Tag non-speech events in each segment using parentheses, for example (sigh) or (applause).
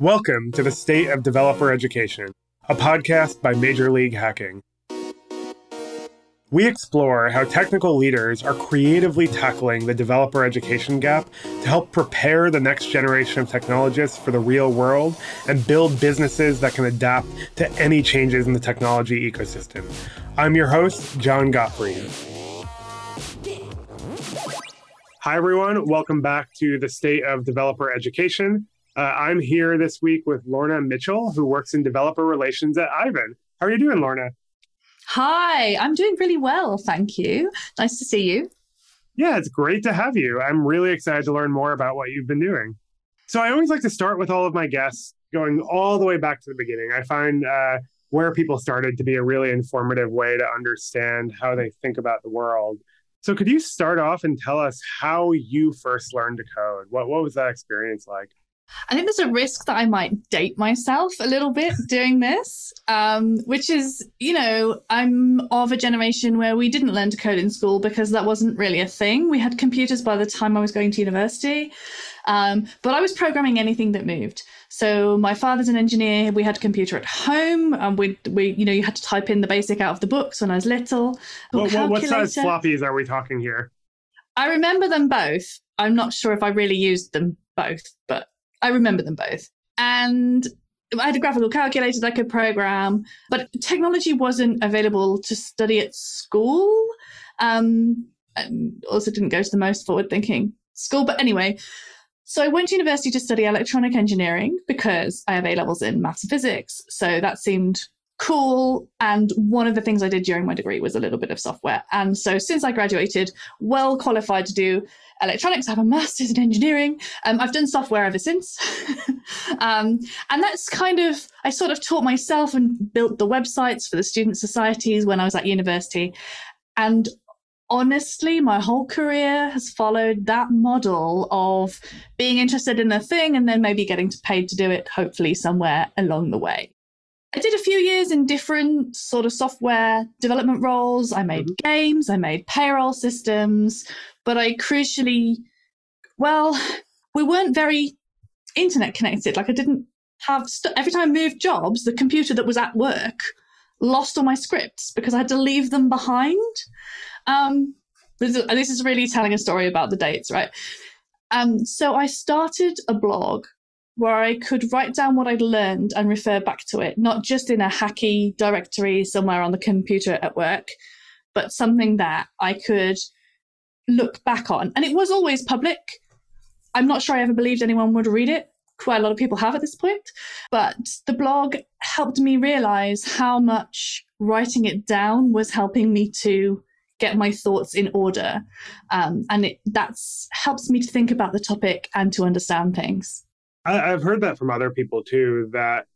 Welcome to the State of Developer Education, a podcast by Major League Hacking. We explore how technical leaders are creatively tackling the developer education gap to help prepare the next generation of technologists for the real world and build businesses that can adapt to any changes in the technology ecosystem. I'm your host, Jon Gottfried. Hi, everyone. Welcome back to the State of Developer Education. Uh, I'm here this week with Lorna Mitchell, who works in developer relations at Aiven. How are you doing, Lorna? Hi, I'm doing really well. Thank you. Nice to see you. Yeah, it's great to have you. I'm really excited to learn more about what you've been doing. So, I always like to start with all of my guests going all the way back to the beginning. I find uh, where people started to be a really informative way to understand how they think about the world. So, could you start off and tell us how you first learned to code? What, what was that experience like? I think there's a risk that I might date myself a little bit doing this, um, which is, you know, I'm of a generation where we didn't learn to code in school because that wasn't really a thing. We had computers by the time I was going to university, um, but I was programming anything that moved. So my father's an engineer. We had a computer at home, and we, we, you know, you had to type in the basic out of the books when I was little. Well, well, what size floppies are we talking here? I remember them both. I'm not sure if I really used them both, but I remember them both. And I had a graphical calculator that I could program, but technology wasn't available to study at school. Um, and also didn't go to the most forward thinking school. But anyway, so I went to university to study electronic engineering because I have A levels in maths and physics. So that seemed cool. And one of the things I did during my degree was a little bit of software. And so since I graduated, well qualified to do electronics, I have a master's in engineering. Um, I've done software ever since. (laughs) um, and that's kind of, I sort of taught myself and built the websites for the student societies when I was at university. And honestly, my whole career has followed that model of being interested in a thing and then maybe getting paid to do it, hopefully, somewhere along the way. I did a few years in different sort of software development roles. I made mm-hmm. games, I made payroll systems, but I crucially, well, we weren't very internet connected. Like I didn't have, st- every time I moved jobs, the computer that was at work lost all my scripts because I had to leave them behind. Um, this, is, this is really telling a story about the dates, right? Um, so I started a blog where I could write down what I'd learned and refer back to it, not just in a hacky directory somewhere on the computer at work, but something that I could look back on. And it was always public. I'm not sure I ever believed anyone would read it. Quite a lot of people have at this point. But the blog helped me realize how much writing it down was helping me to get my thoughts in order. Um, and it that's helps me to think about the topic and to understand things. I, I've heard that from other people too, that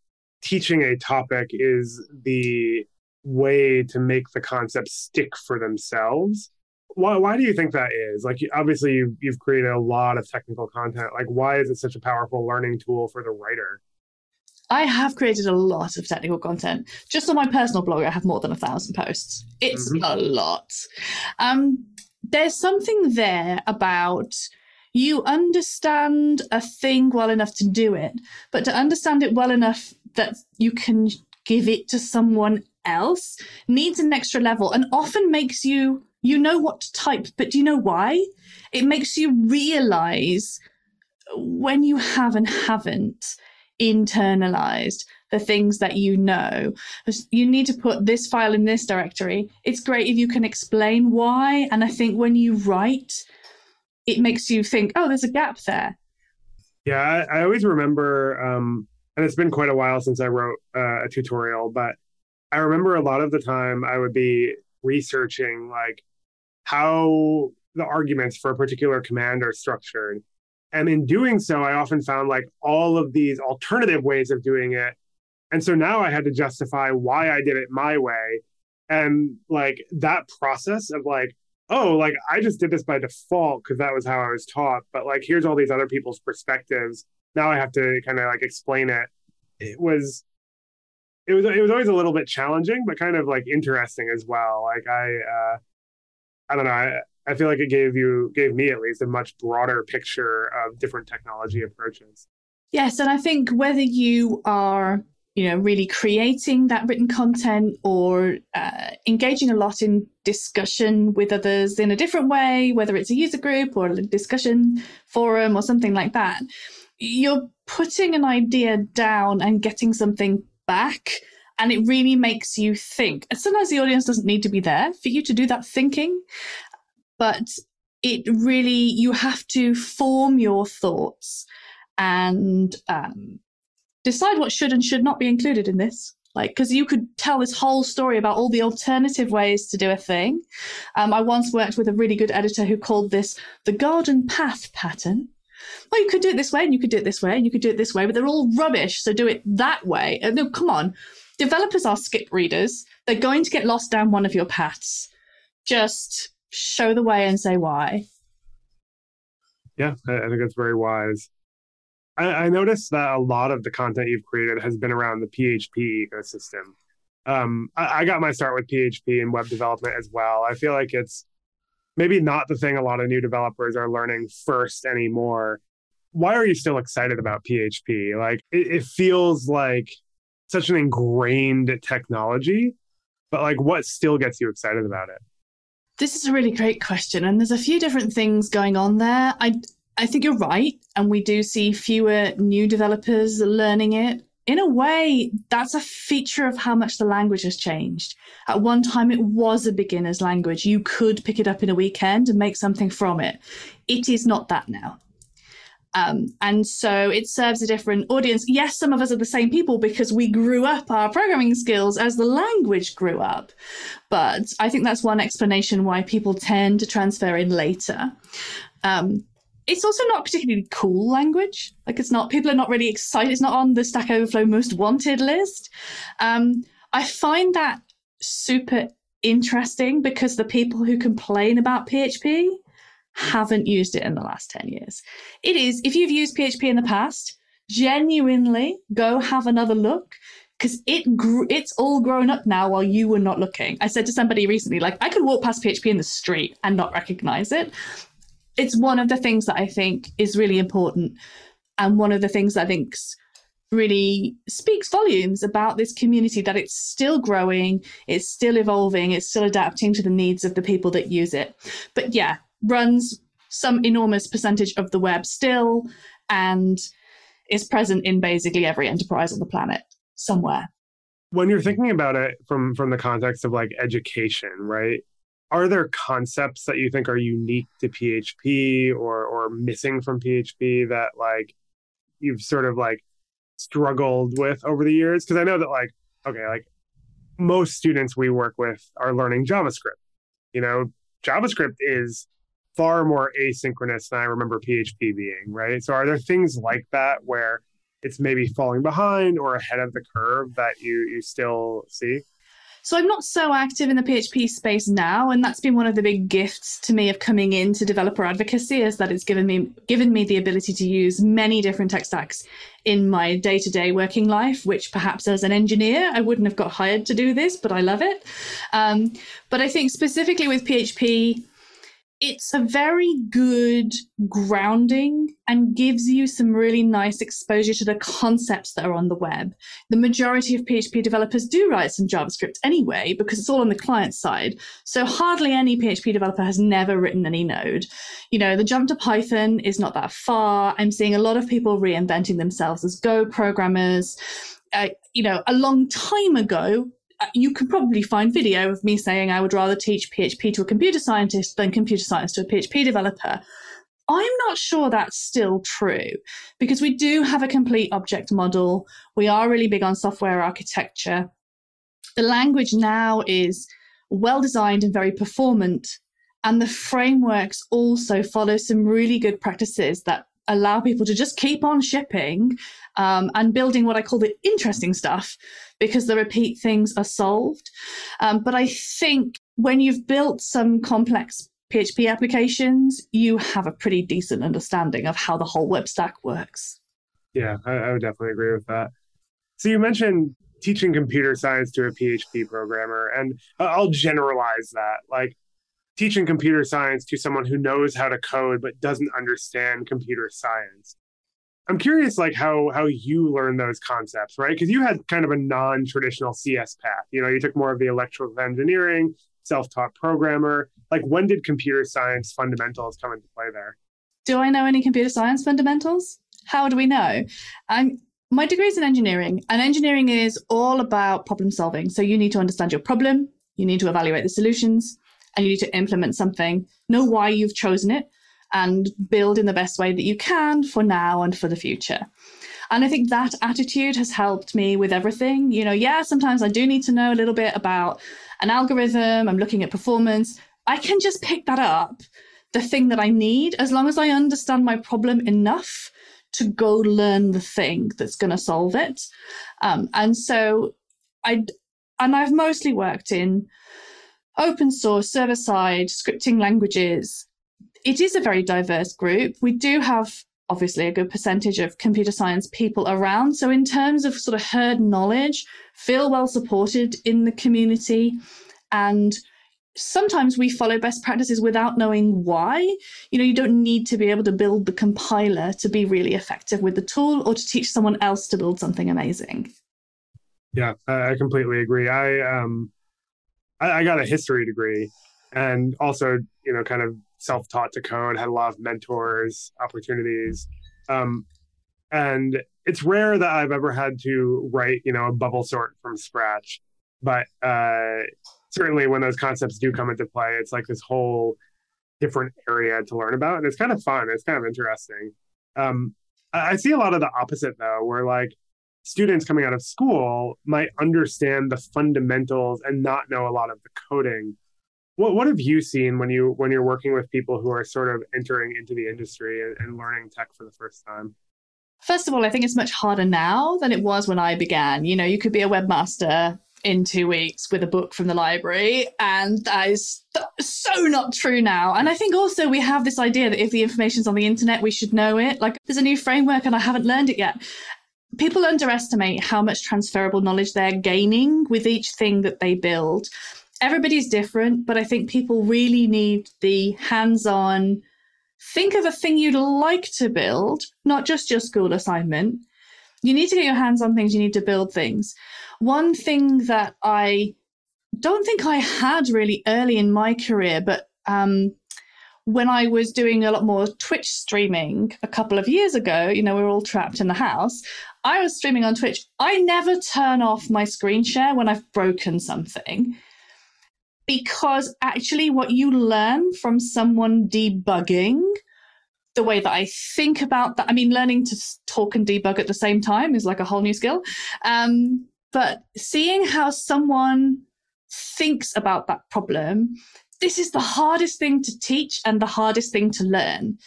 teaching a topic is the way to make the concept stick for themselves why why do you think that is? Like obviously you've, you've created a lot of technical content. Like why is it such a powerful learning tool for the writer? I have created a lot of technical content. Just on my personal blog, I have more than a thousand posts. It's mm-hmm. a lot. Um, there's something there about you understand a thing well enough to do it, but to understand it well enough that you can give it to someone else needs an extra level and often makes you you know what to type, but do you know why? It makes you realize when you have and haven't internalized the things that you know. You need to put this file in this directory. It's great if you can explain why. And I think when you write, it makes you think, oh, there's a gap there. Yeah, I, I always remember, um, and it's been quite a while since I wrote uh, a tutorial, but I remember a lot of the time I would be researching like how the arguments for a particular command are structured. And in doing so, I often found like all of these alternative ways of doing it. And so now I had to justify why I did it my way. And like that process of like, oh, like I just did this by default because that was how I was taught. But like, here's all these other people's perspectives. Now I have to kind of like explain it. It was, it was, it was always a little bit challenging, but kind of like interesting as well. Like I, uh, I don't know. I, I feel like it gave you, gave me at least, a much broader picture of different technology approaches. Yes, and I think whether you are you know really creating that written content or uh, engaging a lot in discussion with others in a different way whether it's a user group or a discussion forum or something like that. You're putting an idea down and getting something back and it really makes you think. And sometimes the audience doesn't need to be there for you to do that thinking but it really you have to form your thoughts and um, decide what should and should not be included in this. Like, because you could tell this whole story about all the alternative ways to do a thing. Um, I once worked with a really good editor who called this the garden path pattern. Well, you could do it this way, and you could do it this way, and you could do it this way, but they're all rubbish. So do it that way. Uh, no, come on. Developers are skip readers. They're going to get lost down one of your paths. Just show the way and say why. Yeah, I think that's very wise. I, I noticed that a lot of the content you've created has been around the PHP ecosystem. Um, I, I got my start with PHP and web development as well. I feel like it's maybe not the thing a lot of new developers are learning first anymore. Why are you still excited about PHP? Like, it, it feels like such an ingrained technology, but like, what still gets you excited about it? This is a really great question, and there's a few different things going on there. I I think you're right. And we do see fewer new developers learning it. In a way, that's a feature of how much the language has changed. At one time, it was a beginner's language. You could pick it up in a weekend and make something from it. It is not that now. Um, and so it serves a different audience. Yes, some of us are the same people because we grew up our programming skills as the language grew up. But I think that's one explanation why people tend to transfer in later. Um, it's also not particularly cool language. Like it's not people are not really excited. It's not on the Stack Overflow most wanted list. Um, I find that super interesting because the people who complain about PHP haven't used it in the last 10 years. It is, if you've used PHP in the past, genuinely go have another look because it grew, it's all grown up now while you were not looking. I said to somebody recently, like, I could walk past PHP in the street and not recognize it it's one of the things that I think is really important. And one of the things I think really speaks volumes about this community that it's still growing, it's still evolving, it's still adapting to the needs of the people that use it. But yeah, runs some enormous percentage of the web still and is present in basically every enterprise on the planet somewhere. When you're thinking about it from from the context of like education, right? Are there concepts that you think are unique to PHP or or missing from PHP that like you've sort of like struggled with over the years? Because I know that like okay, like most students we work with are learning JavaScript. You know, JavaScript is far more asynchronous than I remember PHP being, right? So are there things like that where it's maybe falling behind or ahead of the curve that you you still see? So I'm not so active in the PHP space now, and that's been one of the big gifts to me of coming into developer advocacy is that it's given me given me the ability to use many different tech stacks in my day-to-day working life, which perhaps as an engineer I wouldn't have got hired to do this, but I love it. Um, but I think specifically with PHP, it's a very good grounding and gives you some really nice exposure to the concepts that are on the web. The majority of PHP developers do write some JavaScript anyway because it's all on the client side. So hardly any PHP developer has never written any Node. You know, the jump to Python is not that far. I'm seeing a lot of people reinventing themselves as Go programmers. Uh, you know, a long time ago, Uh, you could probably find video of me saying I would rather teach PHP to a computer scientist than computer science to a PHP developer. I'm not sure that's still true because we do have a complete object model. We are really big on software architecture. The language now is well designed and very performant. And the frameworks also follow some really good practices that allow people to just keep on shipping um, and building what I call the interesting stuff because the repeat things are solved. Um, but I think when you've built some complex PHP applications, you have a pretty decent understanding of how the whole web stack works. Yeah, I, I would definitely agree with that. So you mentioned teaching computer science to a PHP programmer, and I'll generalize that. Like teaching computer science to someone who knows how to code but doesn't understand computer science. I'm curious, like how how you learn those concepts, right? Because you had kind of a non-traditional CS path. You know, you took more of the electrical engineering, self-taught programmer. Like, when did computer science fundamentals come into play there? Do I know any computer science fundamentals? How do we know? I'm my degree is in engineering, and engineering is all about problem solving. So you need to understand your problem, you need to evaluate the solutions, and you need to implement something, know why you've chosen it, and build in the best way that you can for now and for the future. And I think that attitude has helped me with everything. You know, yeah, sometimes I do need to know a little bit about an algorithm, I'm looking at performance. I can just pick that up, the thing that I need, as long as I understand my problem enough to go learn the thing that's going to solve it. Um, and so I, and I've mostly worked in open source, server side, scripting languages, it is a very diverse group. We do have obviously a good percentage of computer science people around. So, in terms of sort of herd knowledge, feel well supported in the community. And sometimes we follow best practices without knowing why. You know, you don't need to be able to build the compiler to be really effective with the tool or to teach someone else to build something amazing. Yeah, I completely agree. I um I got a history degree and also, you know, kind of self-taught to code, had a lot of mentors, opportunities. Um, and it's rare that I've ever had to write, you know, a bubble sort from scratch. But uh, certainly when those concepts do come into play, it's like this whole different area to learn about. And it's kind of fun. It's kind of interesting. Um, I see a lot of the opposite though, where like students coming out of school might understand the fundamentals and not know a lot of the coding what what have you seen when you when you're working with people who are sort of entering into the industry and, and learning tech for the first time? First of all, I think it's much harder now than it was when I began. You know, you could be a webmaster in two weeks with a book from the library. And that is so not true now. And I think also we have this idea that if the information's on the internet, we should know it. Like there's a new framework and I haven't learned it yet. People underestimate how much transferable knowledge they're gaining with each thing that they build everybody's different, but I think people really need the hands on think of a thing you'd like to build, not just your school assignment. You need to get your hands on things, you need to build things. One thing that I don't think I had really early in my career, but um, when I was doing a lot more Twitch streaming a couple of years ago, you know, we were all trapped in the house. I was streaming on Twitch. I never turn off my screen share when I've broken something because actually what you learn from someone debugging the way that I think about that. I mean, learning to talk and debug at the same time is like a whole new skill. Um, but seeing how someone thinks about that problem, this is the hardest thing to teach and the hardest thing to learn.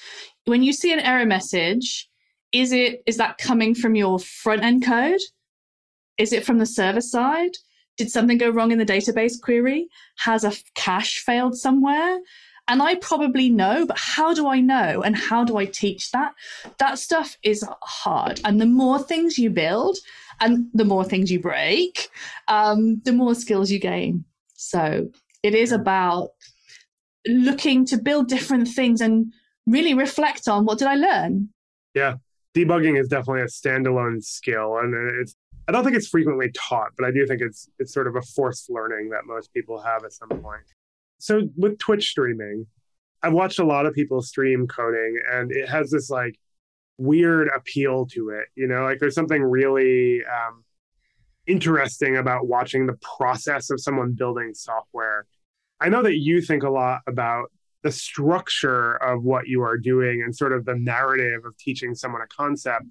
When you see an error message, is it is that coming from your front end code? Is it from the server side? Did something go wrong in the database query? Has a cache failed somewhere? And I probably know, but how do I know? And how do I teach that? That stuff is hard. And the more things you build and the more things you break, um, the more skills you gain. So it is about looking to build different things and really reflect on what did I learn? Yeah. Debugging is definitely a standalone skill and it's I don't think it's frequently taught, but I do think it's it's sort of a forced learning that most people have at some point. So with Twitch streaming, I've watched a lot of people stream coding and it has this like weird appeal to it. You know, like there's something really um, interesting about watching the process of someone building software. I know that you think a lot about the structure of what you are doing and sort of the narrative of teaching someone a concept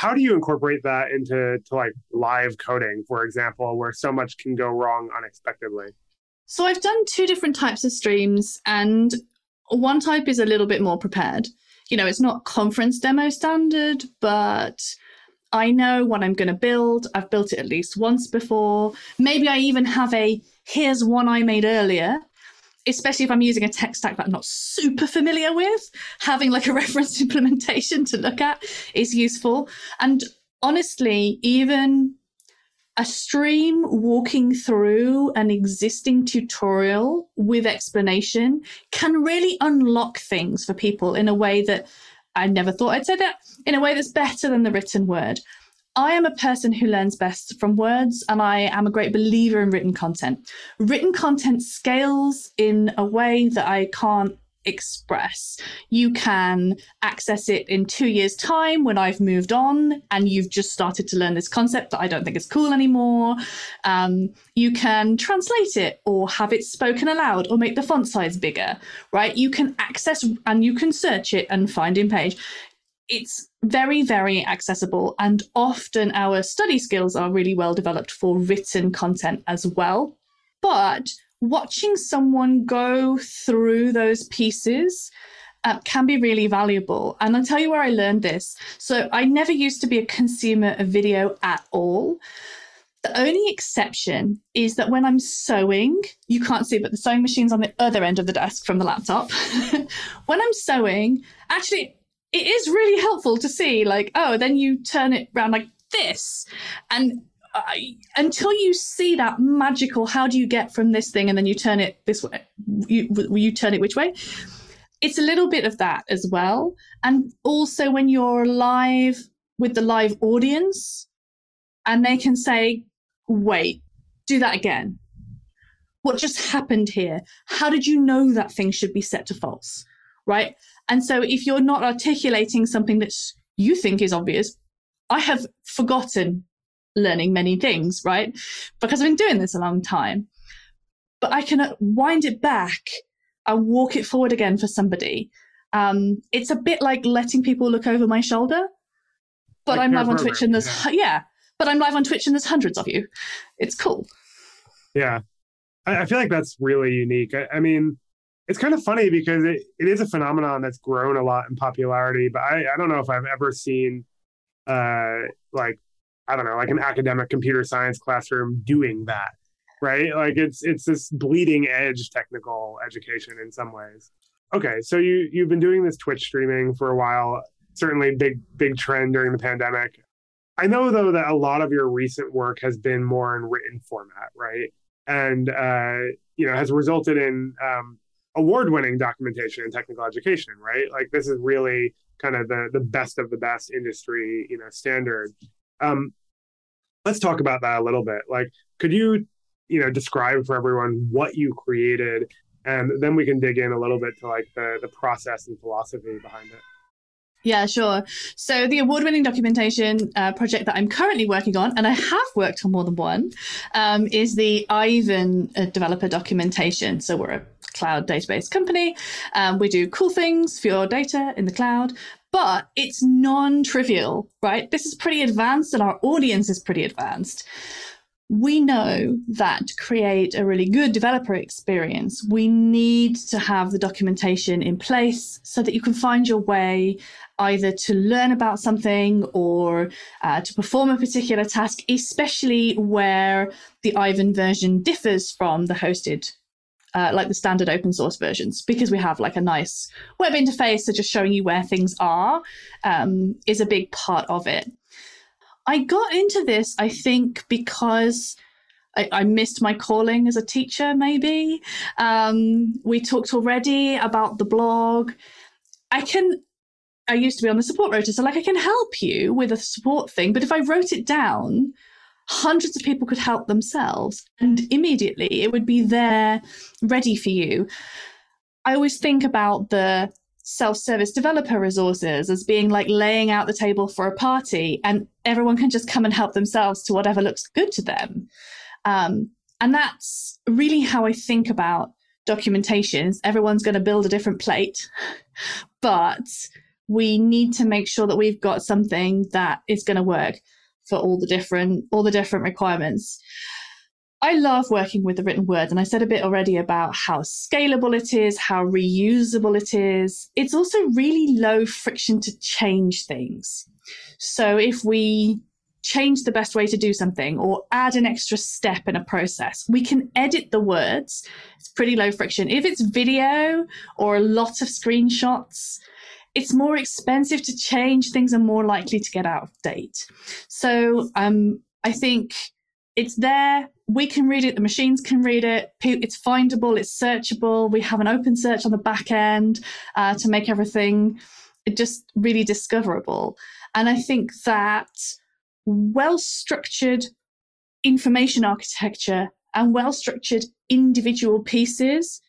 how do you incorporate that into to like live coding for example where so much can go wrong unexpectedly? So i've done two different types of streams and one type is a little bit more prepared. You know it's not conference demo standard but i know what i'm going to build. I've built it at least once before. Maybe i even have a here's one i made earlier especially if I'm using a tech stack that I'm not super familiar with, having like a (laughs) reference implementation to look at is useful. And honestly, even a stream walking through an existing tutorial with explanation can really unlock things for people in a way that I never thought I'd say that in a way that's better than the written word. I am a person who learns best from words, and I am a great believer in written content. Written content scales in a way that I can't express. You can access it in two years' time when I've moved on and you've just started to learn this concept that I don't think is cool anymore. Um, you can translate it or have it spoken aloud or make the font size bigger, right? You can access and you can search it and find in page. It's very, very accessible, and often our study skills are really well developed for written content as well. But watching someone go through those pieces uh, can be really valuable. And I'll tell you where I learned this. So I never used to be a consumer of video at all. The only exception is that when I'm sewing, you can't see, but the sewing machine's on the other end of the desk from the laptop. (laughs) when I'm sewing, actually, it is really helpful to see, like, oh, then you turn it around like this. And uh, until you see that magical, how do you get from this thing and then you turn it this way? You you turn it which way? It's a little bit of that as well, and also when you're live with the live audience, and they can say, "Wait, do that again." What just happened here? How did you know that thing should be set to false? Right? And so if you're not articulating something that you think is obvious, I have forgotten learning many things, right? Because I've been doing this a long time. But I can wind it back and walk it forward again for somebody. Um, it's a bit like letting people look over my shoulder, but like I'm live on Twitch and there's, yeah. yeah. but I'm live on Twitch and there's hundreds of you. It's cool. Yeah. I, I feel like that's really unique. I, I mean, it's kind of funny because it, it is a phenomenon that's grown a lot in popularity, but I, I don't know if I've ever seen uh, like I don't know, like an academic computer science classroom doing that, right? Like it's it's this bleeding edge technical education in some ways. Okay, so you you've been doing this Twitch streaming for a while. Certainly, big big trend during the pandemic. I know though that a lot of your recent work has been more in written format, right? And uh, you know has resulted in um, award-winning documentation in technical education, right? Like this is really kind of the the best of the best industry, you know, standard. Um, let's talk about that a little bit. Like, could you, you know, describe for everyone what you created, and then we can dig in a little bit to like the the process and philosophy behind it. Yeah, sure. So the award-winning documentation uh, project that I'm currently working on, and I have worked on more than one, um, is the Aiven uh, developer documentation. So we're a cloud database company. Um, we do cool things for your data in the cloud, but it's non trivial, right? This is pretty advanced and our audience is pretty advanced. We know that to create a really good developer experience, we need to have the documentation in place so that you can find your way either to learn about something or uh, to perform a particular task, especially where the Aiven version differs from the hosted uh, like the standard open source versions because we have like a nice web interface so just showing you where things are um, is a big part of it. I got into this i think because I, I missed my calling as a teacher maybe. Um, we talked already about the blog. I can i used to be on the support rota so like i can help you with a support thing but if i wrote it down hundreds of people could help themselves and immediately it would be there ready for you. I always think about the self service developer resources as being like laying out the table for a party and everyone can just come and help themselves to whatever looks good to them. Um, and that's really how I think about documentations. Everyone's going to build a different plate, (laughs) but we need to make sure that we've got something that is going to work for all the different all the different requirements. I love working with the written word, and I said a bit already about how scalable it is, how reusable it is. It's also really low friction to change things. So if we change the best way to do something or add an extra step in a process, we can edit the words. It's pretty low friction. If it's video or a lot of screenshots, it's more expensive to change, things are more likely to get out of date. So um, I think it's there. We can read it, the machines can read it. It's findable, it's searchable. We have an OpenSearch on the back end uh, to make everything just really discoverable. And I think that well structured information architecture and well structured individual pieces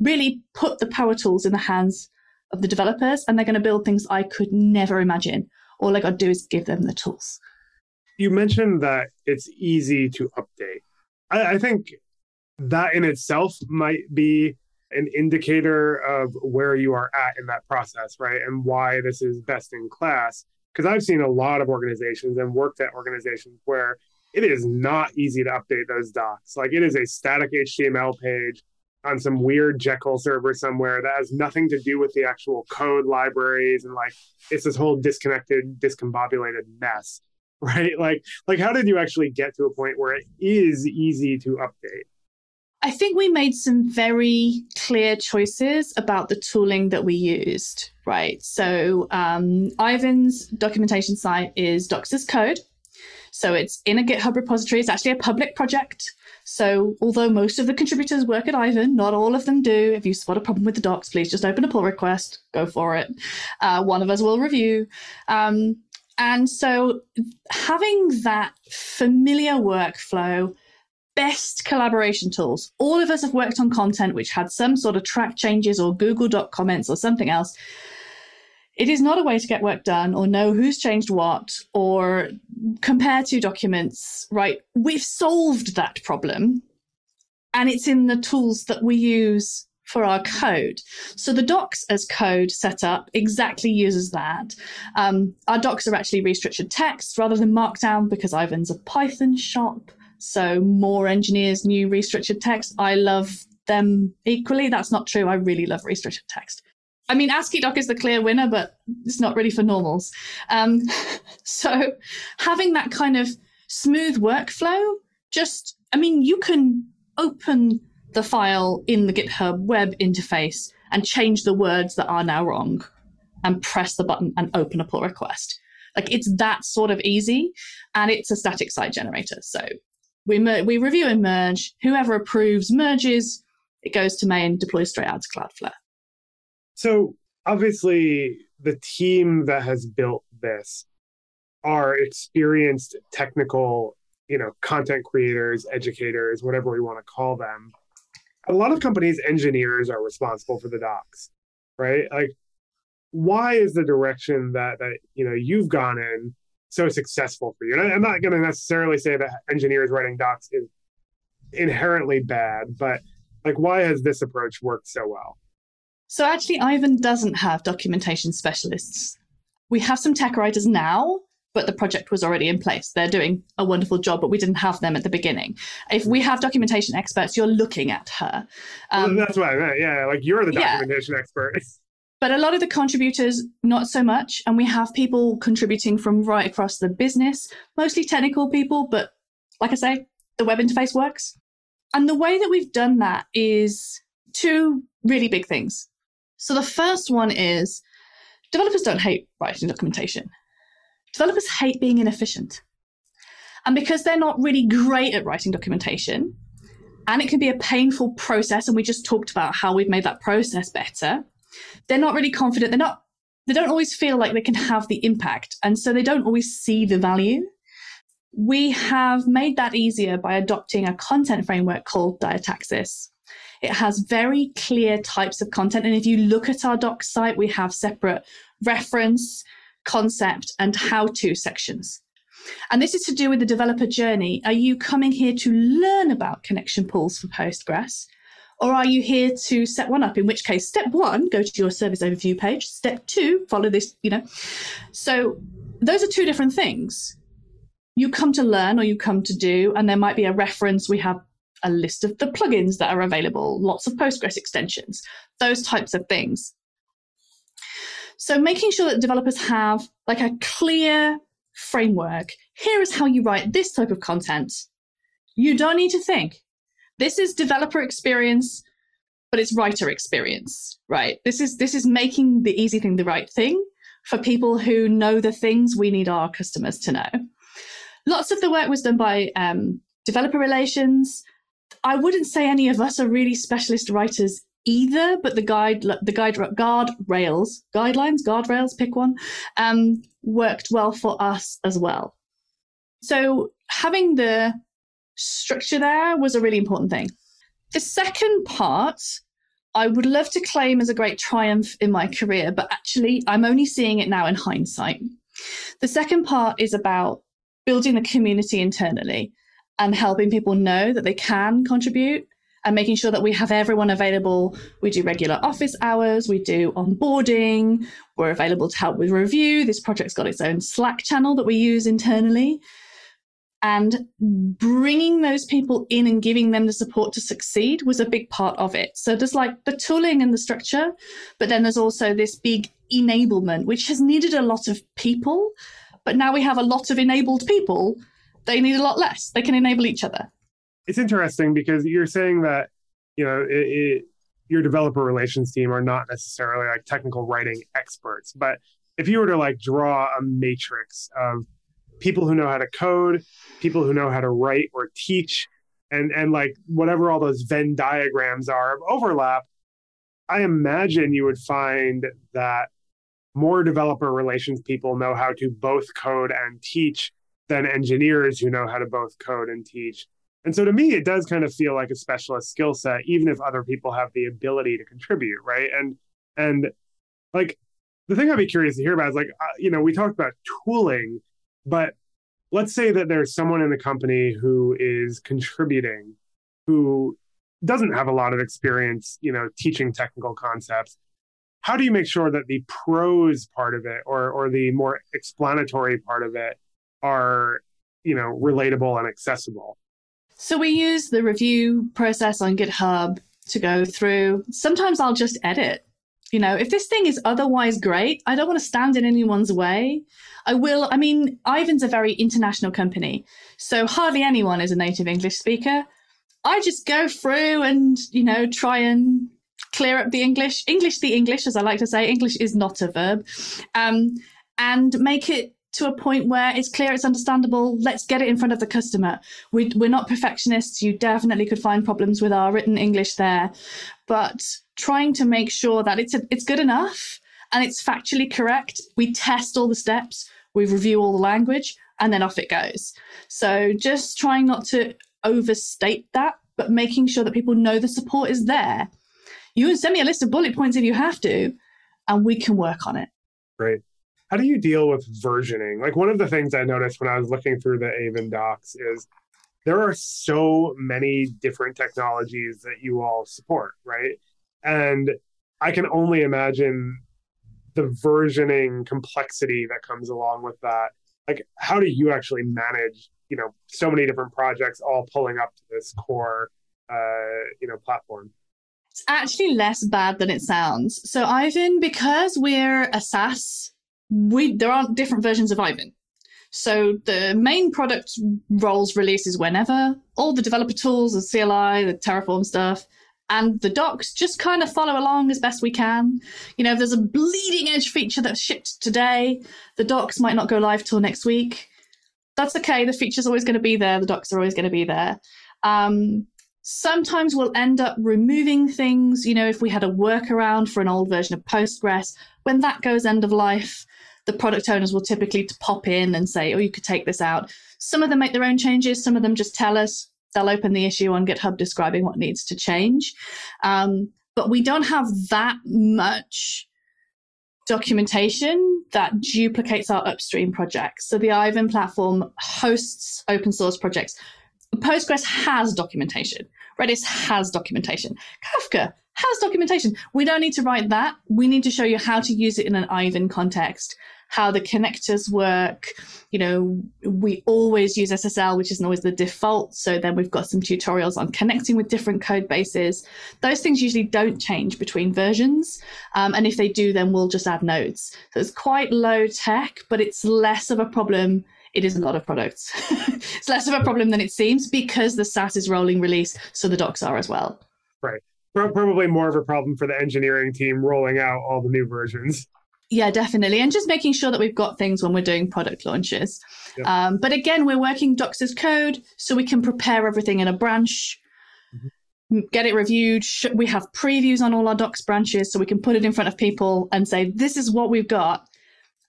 really put the power tools in the hands of the developers and they're going to build things I could never imagine. All I got to do is give them the tools. You mentioned that it's easy to update. I, I think that in itself might be an indicator of where you are at in that process, right? And why this is best in class. Because I've seen a lot of organizations and worked at organizations where it is not easy to update those docs. Like it is a static HTML page on some weird Jekyll server somewhere that has nothing to do with the actual code libraries and like it's this whole disconnected, discombobulated mess. (laughs) Right? Like like how did you actually get to a point where it is easy to update? I think we made some very clear choices about the tooling that we used, right? So, um, Aiven's documentation site is Docs as Code. So, it's in a GitHub repository. It's actually a public project. So, although most of the contributors work at Aiven, not all of them do. If you spot a problem with the docs, please just open a pull request, go for it. Uh, one of us will review. Um, and so, having that familiar workflow, best collaboration tools. All of us have worked on content which had some sort of track changes or Google Doc comments or something else. It is not a way to get work done or know who's changed what or compare two documents, right? We've solved that problem and it's in the tools that we use for our code. So the docs as code setup exactly uses that. Um, our docs are actually restructured text rather than markdown because Aiven's a Python shop. So more engineers knew restructured text. I love them equally. That's not true. I really love restructured text. I mean, AsciiDoc is the clear winner, but it's not really for normals. Um, (laughs) so having that kind of smooth workflow, just, I mean, you can open the file in the GitHub web interface and change the words that are now wrong and press the button and open a pull request. Like it's that sort of easy and it's a static site generator. So we, mer- we review and merge. Whoever approves merges. It goes to main, deploys straight out to Cloudflare. So obviously, the team that has built this are experienced technical, you know, content creators, educators, whatever we want to call them. A lot of companies' engineers are responsible for the docs, right? Like, why is the direction that that you know you've gone in so successful for you? And I'm not going to necessarily say that engineers writing docs is inherently bad, but like, why has this approach worked so well? So actually, Aiven doesn't have documentation specialists. We have some tech writers now, but the project was already in place. They're doing a wonderful job, but we didn't have them at the beginning. If we have documentation experts, you're looking at her. Um, well, that's what I meant. Yeah, like you're the documentation yeah. expert. (laughs) But a lot of the contributors, not so much. And we have people contributing from right across the business, mostly technical people. But like I say, the web interface works. And the way that we've done that is two really big things. So the first one is developers don't hate writing documentation. Developers hate being inefficient. And because they're not really great at writing documentation, and it can be a painful process, and we just talked about how we've made that process better, they're not really confident. They're not, they don't always feel like they can have the impact. And so they don't always see the value. We have made that easier by adopting a content framework called Diataxis. It has very clear types of content. And if you look at our doc site, we have separate reference, concept, and how to sections. And this is to do with the developer journey. Are you coming here to learn about connection pools for Postgres? Or are you here to set one up? In which case, step one, go to your service overview page. Step two, follow this, you know. So those are two different things. You come to learn or you come to do, and there might be a reference. We have a list of the plugins that are available, lots of Postgres extensions, those types of things. So making sure that developers have like a clear framework. Here is how you write this type of content. You don't need to think. This is developer experience, but it's writer experience, right? This is this is making the easy thing the right thing for people who know the things we need our customers to know. Lots of the work was done by um, developer relations, I wouldn't say any of us are really specialist writers either, but the guide, the guide, guard rails, guidelines, guardrails, pick one, um, worked well for us as well. So having the structure there was a really important thing. The second part, I would love to claim as a great triumph in my career, but actually, I'm only seeing it now in hindsight. The second part is about building the community internally and helping people know that they can contribute and making sure that we have everyone available. We do regular office hours, we do onboarding, we're available to help with review. This project's got its own Slack channel that we use internally. And bringing those people in and giving them the support to succeed was a big part of it. So there's like the tooling and the structure, but then there's also this big enablement, which has needed a lot of people. But now we have a lot of enabled people. They need a lot less. They can enable each other it's interesting because you're saying that you know it, it, your developer relations team are not necessarily like technical writing experts but if you were to like draw a matrix of people who know how to code people who know how to write or teach and and like whatever all those venn diagrams are of overlap i imagine you would find that more developer relations people know how to both code and teach than engineers who know how to both code and teach and so to me, it does kind of feel like a specialist skill set, even if other people have the ability to contribute, right? And and like the thing I'd be curious to hear about is like uh, you know we talked about tooling, but let's say that there's someone in the company who is contributing, who doesn't have a lot of experience, you know, teaching technical concepts. How do you make sure that the prose part of it or or the more explanatory part of it are you know relatable and accessible? So we use the review process on GitHub to go through. Sometimes I'll just edit. You know, if this thing is otherwise great, I don't want to stand in anyone's way. I will. I mean, Aiven's a very international company, so hardly anyone is a native English speaker. I just go through and, you know, try and clear up the English. English the English, as I like to say. English is not a verb. Um, and make it to a point where it's clear, it's understandable. Let's get it in front of the customer. We, we're not perfectionists. You definitely could find problems with our written English there, but trying to make sure that it's a, it's good enough and it's factually correct. We test all the steps, we review all the language, and then off it goes. So just trying not to overstate that, but making sure that people know the support is there. You can send me a list of bullet points if you have to, and we can work on it. Great how do you deal with versioning? Like one of the things I noticed when I was looking through the Aiven docs is there are so many different technologies that you all support, right? And I can only imagine the versioning complexity that comes along with that. Like, how do you actually manage, you know, so many different projects all pulling up to this core, uh, you know, platform? It's actually less bad than it sounds. So, Aiven, because we're a SaaS we there aren't different versions of Aiven. So the main product rolls releases whenever. All the developer tools, the CLI, the Terraform stuff, and the docs just kind of follow along as best we can. You know, if there's a bleeding edge feature that's shipped today, the docs might not go live till next week. That's okay. The feature's always going to be there. The docs are always going to be there. Um, sometimes we'll end up removing things. You know, if we had a workaround for an old version of Postgres, when that goes end of life, the product owners will typically pop in and say, oh, you could take this out. Some of them make their own changes, some of them just tell us. They'll open the issue on GitHub describing what needs to change. Um, but we don't have that much documentation that duplicates our upstream projects. So the Aiven platform hosts open source projects. Postgres has documentation. Redis has documentation. Kafka has documentation. We don't need to write that. We need to show you how to use it in an Aiven context how the connectors work. You know, we always use SSL, which isn't always the default. So then we've got some tutorials on connecting with different code bases. Those things usually don't change between versions. Um, and if they do, then we'll just add nodes. So it's quite low tech, but it's less of a problem it is a lot of products. (laughs) it's less of a problem than it seems because the SaaS is rolling release, so the docs are as well. Right. Probably more of a problem for the engineering team rolling out all the new versions. Yeah, definitely. And just making sure that we've got things when we're doing product launches. Um, but again, we're working docs as code so we can prepare everything in a branch. Mm-hmm. get it reviewed. We have previews on all our docs branches so we can put it in front of people and say, this is what we've got.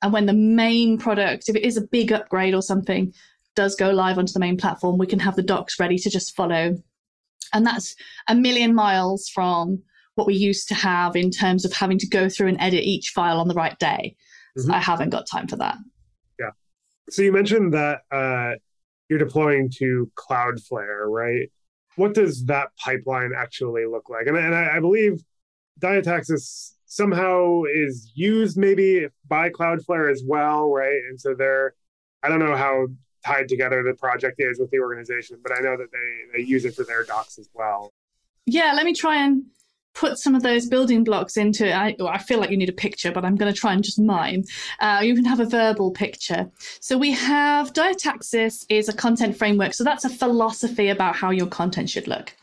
And when the main product, if it is a big upgrade or something, does go live onto the main platform, we can have the docs ready to just follow. And that's a million miles from what we used to have in terms of having to go through and edit each file on the right day. Mm-hmm. I haven't got time for that. Yeah. So you mentioned that uh, you're deploying to Cloudflare, right? What does that pipeline actually look like? And, and I, I believe Diataxis somehow is used maybe by Cloudflare as well, right? And so they're, I don't know how tied together the project is with the organization, but I know that they, they use it for their docs as well. Yeah, let me try and put some of those building blocks into I, I feel like you need a picture but i'm going to try and just mime uh, you can have a verbal picture. So we have diataxis is a content framework. So that's a philosophy about how your content should look.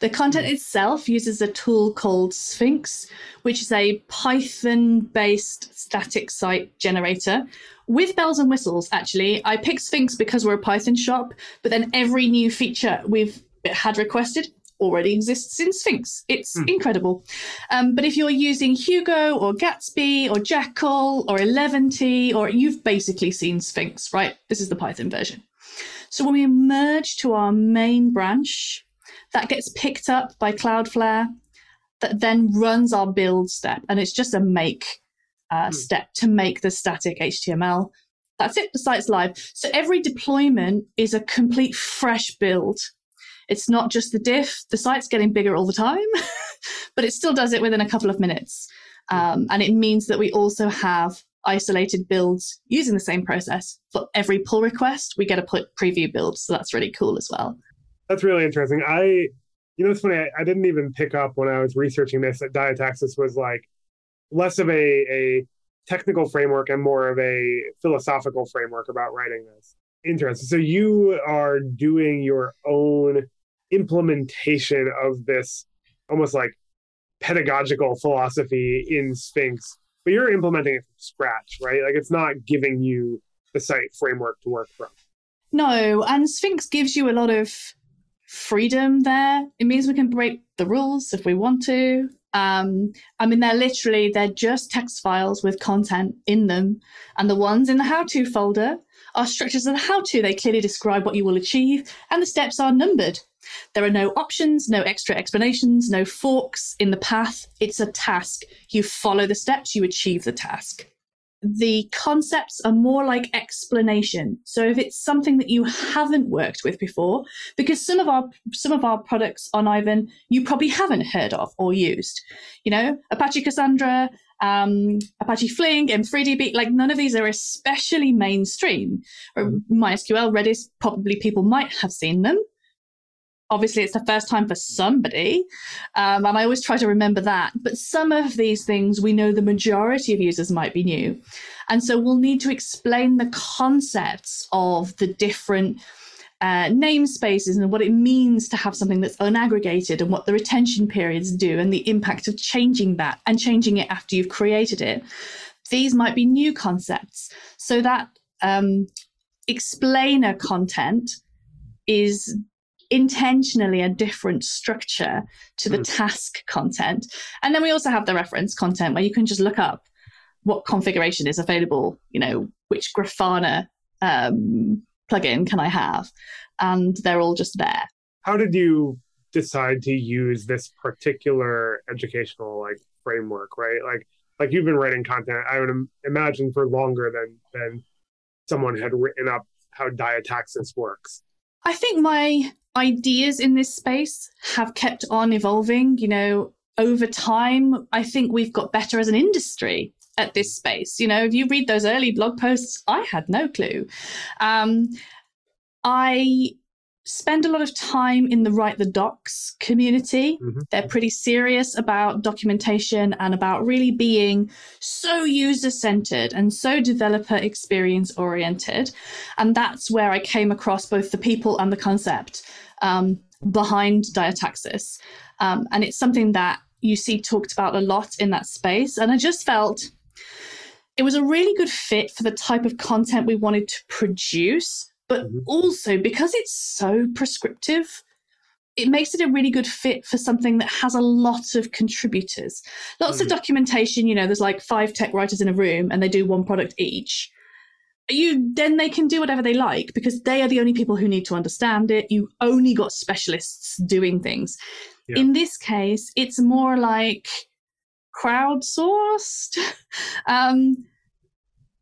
The content itself uses a tool called sphinx which is a python based static site generator. With bells and whistles actually i picked sphinx because we're a python shop but then every new feature we've had requested already exists in Sphinx. It's mm. incredible. Um, but if you're using Hugo or Gatsby or Jekyll or Eleventy, or you've basically seen Sphinx, right? This is the Python version. So when we merge to our main branch, that gets picked up by Cloudflare, that then runs our build step, and it's just a make uh, mm. step to make the static HTML. That's it. The site's live. So every deployment is a complete fresh build it's not just the diff, the site's getting bigger all the time, (laughs) but it still does it within a couple of minutes. Um, and it means that we also have isolated builds using the same process. For every pull request, we get a preview build. So that's really cool as well. That's really interesting. I, you know, it's funny. I, I didn't even pick up when I was researching this that Diataxis was like less of a, a technical framework and more of a philosophical framework about writing this. Interesting. So you are doing your own implementation of this almost like pedagogical philosophy in Sphinx, but you're implementing it from scratch, right? Like it's not giving you the site framework to work from. No, and Sphinx gives you a lot of freedom there. It means we can break the rules if we want to. Um, I mean, they're literally they're just text files with content in them, and the ones in the how-to folder are structures of the how-to. They clearly describe what you will achieve, and the steps are numbered. There are no options, no extra explanations, no forks in the path. It's a task. You follow the steps, you achieve the task. The concepts are more like explanation. So if it's something that you haven't worked with before, because some of our some of our products on Aiven you probably haven't heard of or used. You know, Apache Cassandra, um, Apache Flink, M3DB, like none of these are especially mainstream. Or MySQL, Redis, probably people might have seen them obviously it's the first time for somebody um, and i always try to remember that. But some of these things we know the majority of users might be new. And so we'll need to explain the concepts of the different uh, namespaces and what it means to have something that's unaggregated and what the retention periods do and the impact of changing that and changing it after you've created it. These might be new concepts. So that um, explainer content is intentionally a different structure to the mm. task content. And then we also have the reference content where you can just look up what configuration is available, you know, which Grafana um, plugin can I have? And they're all just there. How did you decide to use this particular educational like framework, right? Like like you've been writing content, I would imagine for longer than than someone had written up how diataxis works. I think my ideas in this space have kept on evolving. You know, over time, I think we've got better as an industry at this space. You know, if you read those early blog posts, I had no clue. Um, I spend a lot of time in the Write the Docs community. Mm-hmm. They're pretty serious about documentation and about really being so user centered and so developer experience oriented. And that's where I came across both the people and the concept um, behind diataxis. Um, and it's something that you see talked about a lot in that space. And I just felt it was a really good fit for the type of content we wanted to produce but mm-hmm. also because it's so prescriptive it makes it a really good fit for something that has a lot of contributors. Lots mm. of documentation, you know, there's like five tech writers in a room and they do one product each. You then they can do whatever they like because they are the only people who need to understand it. You only got specialists doing things. Yeah. In this case, it's more like crowdsourced. (laughs) um,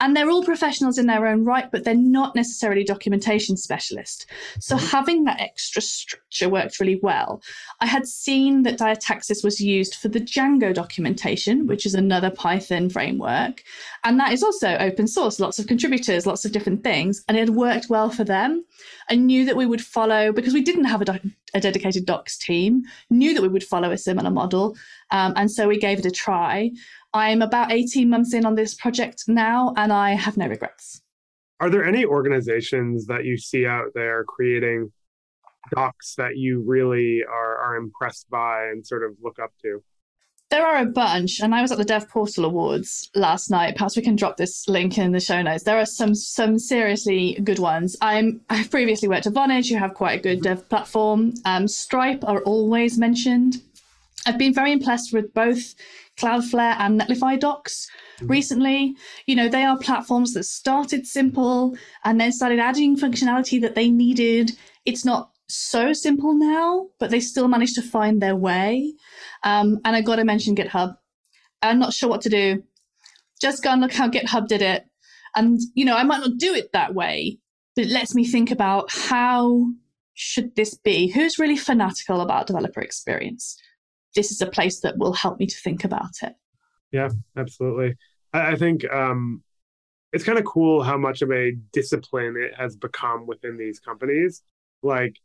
and they're all professionals in their own right, but they're not necessarily documentation specialists. So mm-hmm. having that extra structure worked really well. I had seen that Diataxis was used for the Django documentation, which is another Python framework. And that is also open source, lots of contributors, lots of different things. And it had worked well for them. I knew that we would follow, because we didn't have a, doc- a dedicated docs team, knew that we would follow a similar model. Um, and so we gave it a try. I'm about 18 months in on this project now, and I have no regrets. Are there any organizations that you see out there creating docs that you really are, are impressed by and sort of look up to? There are a bunch, and I was at the Dev Portal Awards last night. Perhaps we can drop this link in the show notes. There are some some seriously good ones. I'm I've previously worked at Vonage, who have quite a good dev platform. Um, Stripe are always mentioned. I've been very impressed with both Cloudflare and Netlify docs mm-hmm. recently. You know, they are platforms that started simple and then started adding functionality that they needed. It's not so simple now, but they still managed to find their way. Um, and I got to mention GitHub. I'm not sure what to do. Just go and look how GitHub did it. And, you know, I might not do it that way, but it lets me think about how should this be? Who's really fanatical about developer experience? This is a place that will help me to think about it. Yeah, absolutely. I, I think um, it's kind of cool how much of a discipline it has become within these companies. Like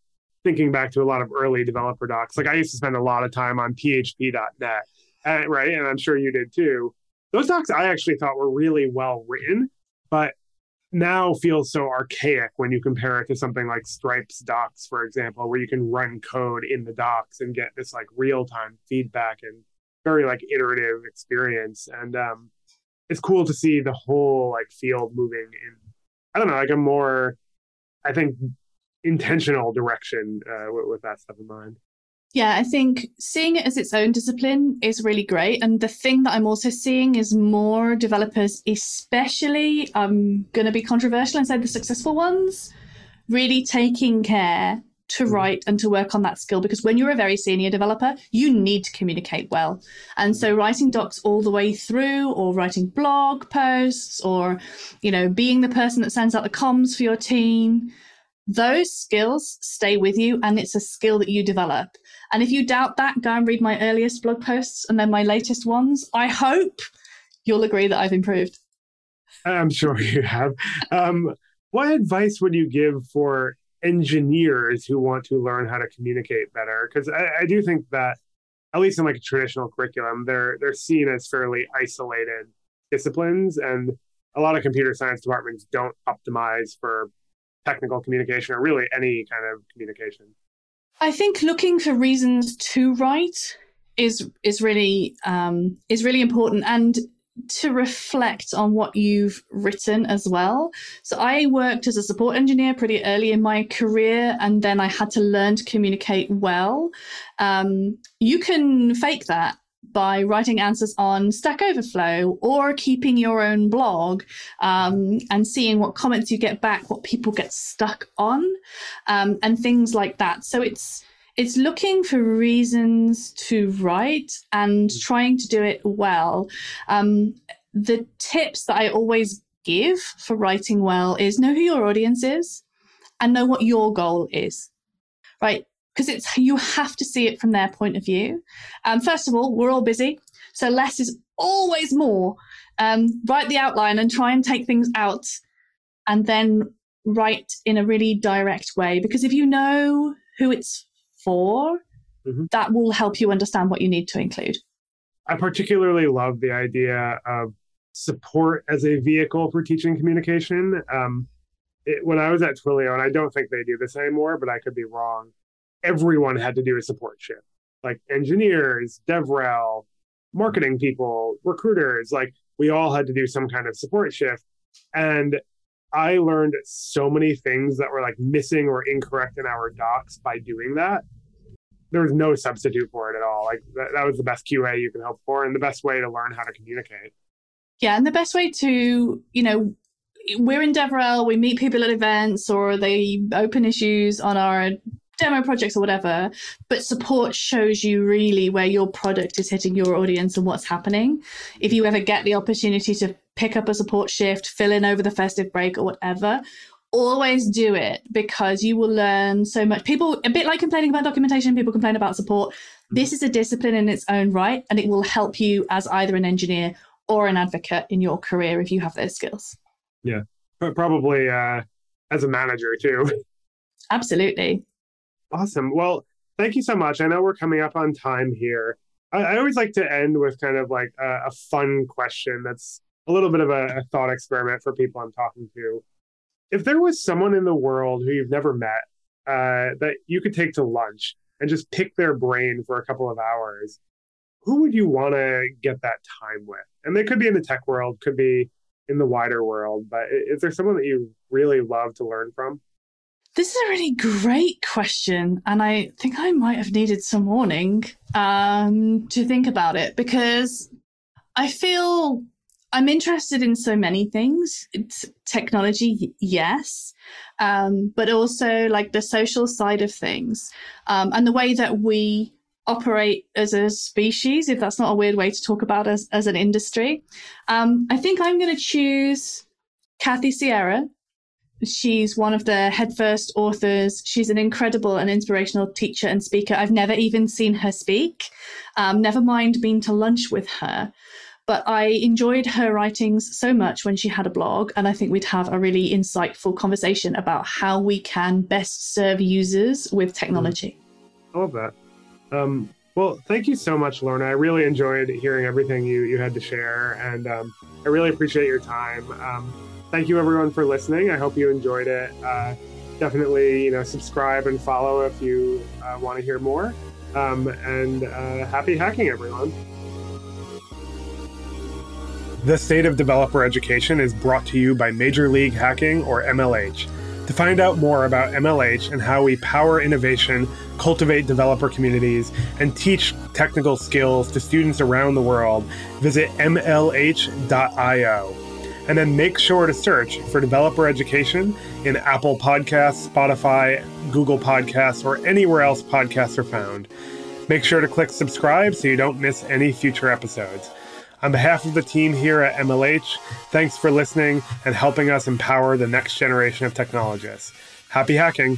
thinking back to a lot of early developer docs, like I used to spend a lot of time on PHP.net, and, right? And I'm sure you did too. Those docs I actually thought were really well written, but now feels so archaic when you compare it to something like Stripe's docs, for example, where you can run code in the docs and get this like real time feedback and very like iterative experience. And um, it's cool to see the whole like field moving in, I don't know, like a more, I think, intentional direction uh, with, with that stuff in mind. Yeah, I think seeing it as its own discipline is really great. And the thing that I'm also seeing is more developers, especially, I'm going to be controversial and say the successful ones, really taking care to mm-hmm. write and to work on that skill because when you're a very senior developer, you need to communicate well. And so writing docs all the way through or writing blog posts or, you know, being the person that sends out the comms for your team, those skills stay with you and it's a skill that you develop. And if you doubt that, go and read my earliest blog posts and then my latest ones. I hope you'll agree that I've improved. I'm sure (laughs) you have. Um, what advice would you give for engineers who want to learn how to communicate better? Because I, I, do think that, at least in like a traditional curriculum, they're they're seen as fairly isolated disciplines, and a lot of computer science departments don't optimize for technical communication or really any kind of communication. I think looking for reasons to write is is really um, is really important, and to reflect on what you've written as well. So I worked as a support engineer pretty early in my career, and then I had to learn to communicate well. Um, you can fake that by writing answers on Stack Overflow or keeping your own blog um, and seeing what comments you get back, what people get stuck on, um, and things like that. So it's it's looking for reasons to write and trying to do it well. Um, the tips that I always give for writing well is know who your audience is and know what your goal is. Right? Because it's you have to see it from their point of view. Um, first of all, we're all busy, so less is always more. Um, write the outline and try and take things out, and then write in a really direct way. Because if you know who it's for, mm-hmm. that will help you understand what you need to include. I particularly love the idea of support as a vehicle for teaching communication. Um, it, when I was at Twilio, and I don't think they do this anymore, but I could be wrong everyone had to do a support shift, like engineers, DevRel, marketing people, recruiters, like we all had to do some kind of support shift. And I learned so many things that were like missing or incorrect in our docs by doing that. there was no substitute for it at all. Like that, that was the best QA you can hope for, and the best way to learn how to communicate. Yeah, and the best way to you know we're in DevRel, we meet people at events or they open issues on our demo projects or whatever, but support shows you really where your product is hitting your audience and what's happening. If you ever get the opportunity to pick up a support shift, fill in over the festive break or whatever, always do it because you will learn so much. People, a bit like complaining about documentation, people complain about support. This is a discipline in its own right, and it will help you as either an engineer or an advocate in your career if you have those skills. Yeah, but probably uh, as a manager too. (laughs) Absolutely. Awesome. Well, thank you so much. I know we're coming up on time here. I, I always like to end with kind of like a, a, fun question that's a little bit of a, a thought experiment for people I'm talking to. If there was someone in the world who you've never met uh, that you could take to lunch and just pick their brain for a couple of hours, who would you want to get that time with? And they could be in the tech world, could be in the wider world, but is there someone that you really love to learn from? This is a really great question. And I think I might have needed some warning um, to think about it because I feel I'm interested in so many things. It's technology, yes, um, but also like the social side of things um, and the way that we operate as a species, if that's not a weird way to talk about as, as an industry. Um, I think I'm going to choose Kathy Sierra She's one of the headfirst authors. She's an incredible and inspirational teacher and speaker. I've never even seen her speak, um, never mind being to lunch with her. But I enjoyed her writings so much when she had a blog, and I think we'd have a really insightful conversation about how we can best serve users with technology. I love that. Um, well, thank you so much, Lorna. I really enjoyed hearing everything you, you had to share, and um, I really appreciate your time. Thank you everyone for listening. I hope you enjoyed it. Uh, definitely, you know, subscribe and follow if you uh, want to hear more. Um, and uh, happy hacking, everyone. The State of Developer Education is brought to you by Major League Hacking, or MLH. To find out more about MLH and how we power innovation, cultivate developer communities, and teach technical skills to students around the world, visit mlh.io and then make sure to search for developer education in Apple Podcasts, Spotify, Google Podcasts, or anywhere else podcasts are found. Make sure to click subscribe so you don't miss any future episodes. On behalf of the team here at MLH, thanks for listening and helping us empower the next generation of technologists. Happy hacking!